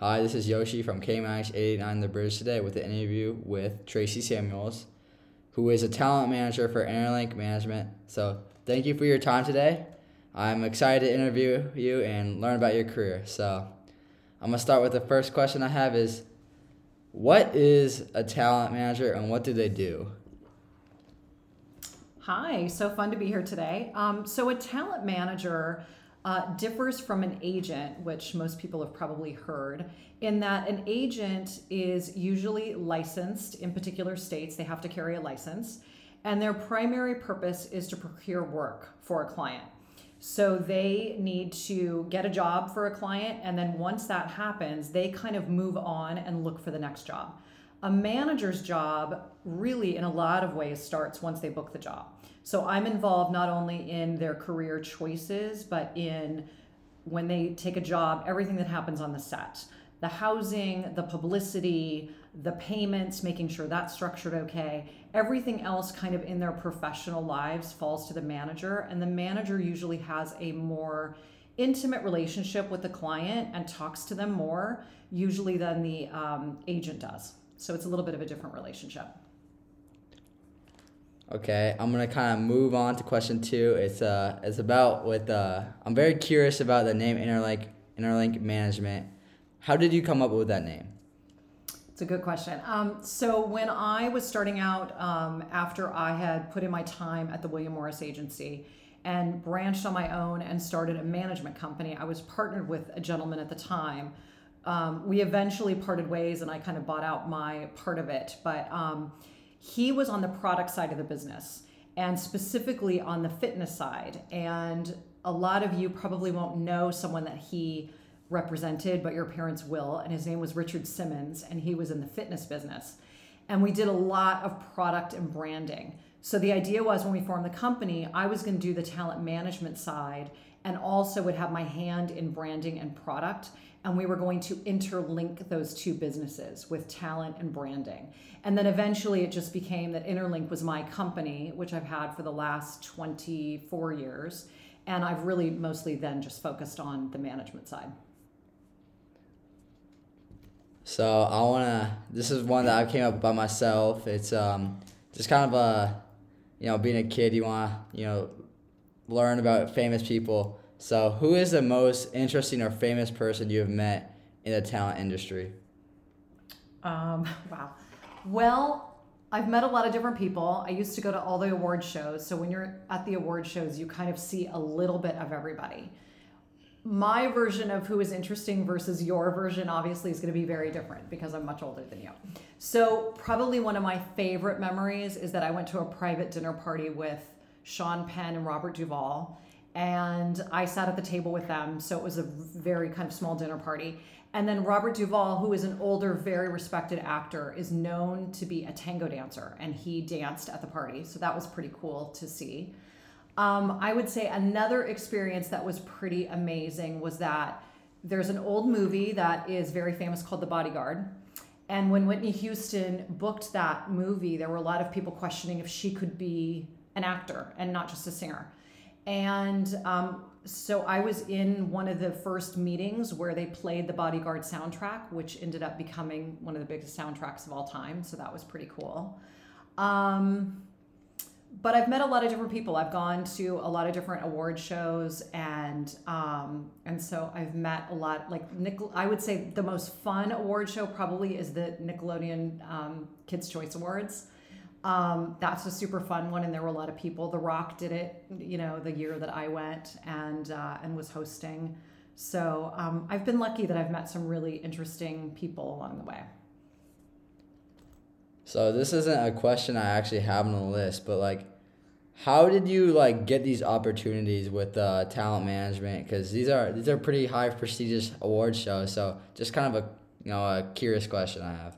Hi, this is Yoshi from KMIH 89 The Bridge today with an interview with Tracy Samuels, who is a talent manager for Interlink Management. So, thank you for your time today. I'm excited to interview you and learn about your career. So, I'm going to start with the first question I have is what is a talent manager and what do they do? Hi, so fun to be here today. Um, so, a talent manager uh, differs from an agent, which most people have probably heard, in that an agent is usually licensed in particular states. They have to carry a license, and their primary purpose is to procure work for a client. So they need to get a job for a client, and then once that happens, they kind of move on and look for the next job. A manager's job, really, in a lot of ways, starts once they book the job. So I'm involved not only in their career choices, but in when they take a job, everything that happens on the set the housing, the publicity, the payments, making sure that's structured okay. Everything else, kind of in their professional lives, falls to the manager. And the manager usually has a more intimate relationship with the client and talks to them more, usually, than the um, agent does. So it's a little bit of a different relationship. Okay, I'm gonna kind of move on to question two. It's uh, it's about with uh, I'm very curious about the name Interlink Interlink Management. How did you come up with that name? It's a good question. Um, so when I was starting out, um, after I had put in my time at the William Morris Agency and branched on my own and started a management company, I was partnered with a gentleman at the time. Um, we eventually parted ways, and I kind of bought out my part of it, but. Um, he was on the product side of the business and specifically on the fitness side. And a lot of you probably won't know someone that he represented, but your parents will. And his name was Richard Simmons, and he was in the fitness business. And we did a lot of product and branding. So the idea was when we formed the company, I was going to do the talent management side and also would have my hand in branding and product and we were going to interlink those two businesses with talent and branding. And then eventually it just became that Interlink was my company, which I've had for the last 24 years. And I've really mostly then just focused on the management side. So I wanna. This is one that I came up by myself. It's um just kind of a, you know, being a kid, you wanna you know, learn about famous people. So, who is the most interesting or famous person you have met in the talent industry? Um, wow. Well, I've met a lot of different people. I used to go to all the award shows. So, when you're at the award shows, you kind of see a little bit of everybody. My version of who is interesting versus your version obviously is going to be very different because I'm much older than you. So, probably one of my favorite memories is that I went to a private dinner party with Sean Penn and Robert Duvall and I sat at the table with them. So it was a very kind of small dinner party. And then Robert Duvall, who is an older, very respected actor, is known to be a tango dancer, and he danced at the party. So that was pretty cool to see. Um, I would say another experience that was pretty amazing was that there's an old movie that is very famous called The Bodyguard. And when Whitney Houston booked that movie, there were a lot of people questioning if she could be an actor and not just a singer. And um, so I was in one of the first meetings where they played the Bodyguard soundtrack, which ended up becoming one of the biggest soundtracks of all time. So that was pretty cool. Um, but I've met a lot of different people. I've gone to a lot of different award shows, and um, and so I've met a lot. Like Nick, I would say the most fun award show probably is the Nickelodeon um, Kids Choice Awards. Um, that's a super fun one, and there were a lot of people. The Rock did it, you know, the year that I went and uh, and was hosting. So um, I've been lucky that I've met some really interesting people along the way. So this isn't a question I actually have on the list, but like, how did you like get these opportunities with uh, talent management? Because these are these are pretty high prestigious award shows. So just kind of a you know a curious question I have.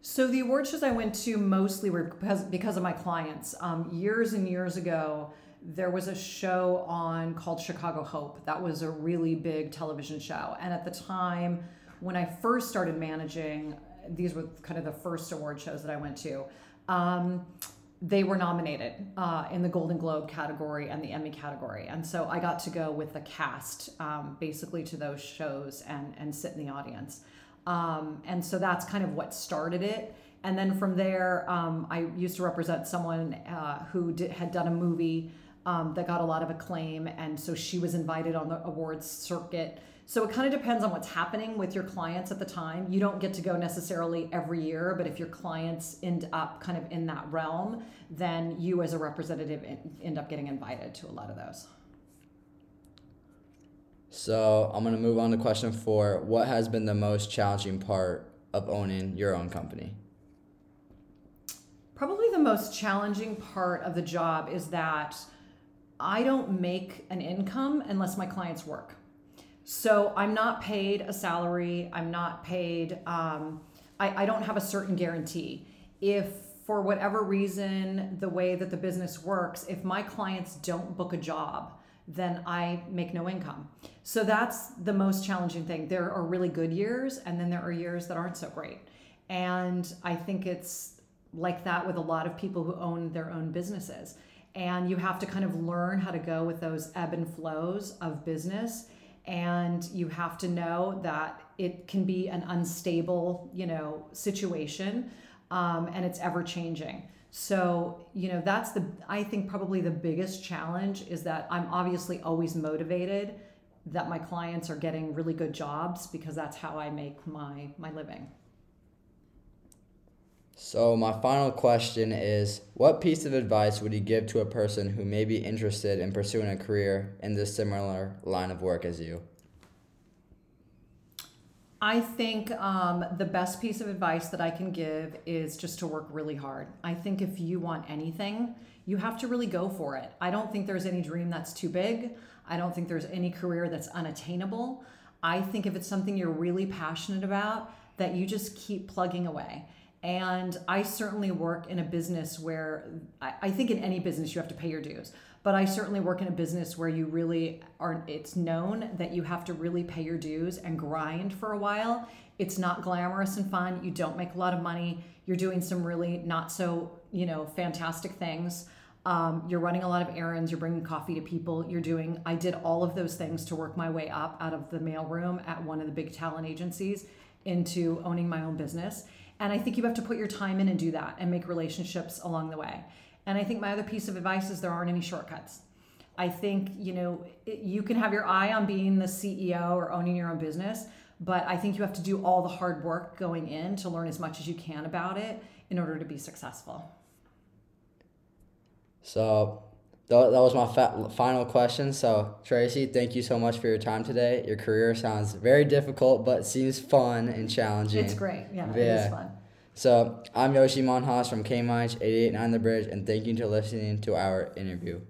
So the award shows I went to mostly were because, because of my clients. Um, years and years ago, there was a show on called Chicago Hope. That was a really big television show. And at the time, when I first started managing, these were kind of the first award shows that I went to. Um, they were nominated uh, in the Golden Globe category and the Emmy category, and so I got to go with the cast um, basically to those shows and and sit in the audience, um, and so that's kind of what started it. And then from there, um, I used to represent someone uh, who did, had done a movie um, that got a lot of acclaim, and so she was invited on the awards circuit. So it kind of depends on what's happening with your clients at the time. You don't get to go necessarily every year, but if your clients end up kind of in that realm, then you as a representative end up getting invited to a lot of those. So I'm gonna move on to question four. What has been the most challenging part of owning your own company? Probably the most challenging part of the job is that I don't make an income unless my clients work. So I'm not paid a salary. I'm not paid, um, I, I don't have a certain guarantee. If for whatever reason, the way that the business works, if my clients don't book a job, then I make no income. So that's the most challenging thing. There are really good years, and then there are years that aren't so great. And I think it's like that with a lot of people who own their own businesses and you have to kind of learn how to go with those ebb and flows of business and you have to know that it can be an unstable you know situation um, and it's ever changing so you know that's the i think probably the biggest challenge is that i'm obviously always motivated that my clients are getting really good jobs because that's how i make my my living so, my final question is What piece of advice would you give to a person who may be interested in pursuing a career in this similar line of work as you? I think um, the best piece of advice that I can give is just to work really hard. I think if you want anything, you have to really go for it. I don't think there's any dream that's too big. I don't think there's any career that's unattainable. I think if it's something you're really passionate about, that you just keep plugging away. And I certainly work in a business where I, I, think in any business you have to pay your dues. But I certainly work in a business where you really are, it's known that you have to really pay your dues and grind for a while. It's not glamorous and fun. You don't make a lot of money. You're doing some really not so, you know, fantastic things. Um, you're running a lot of errands. You're bringing coffee to people. You're doing, I did all of those things to work my way up out of the mailroom at one of the big talent agencies into owning my own business and I think you have to put your time in and do that and make relationships along the way. And I think my other piece of advice is there aren't any shortcuts. I think, you know, you can have your eye on being the CEO or owning your own business, but I think you have to do all the hard work going in to learn as much as you can about it in order to be successful. So, that was my fa- final question. So, Tracy, thank you so much for your time today. Your career sounds very difficult, but seems fun and challenging. It's great. Yeah, yeah. it is fun. So, I'm Yoshi Manhas from KMIH 889 The Bridge, and thank you for listening to our interview.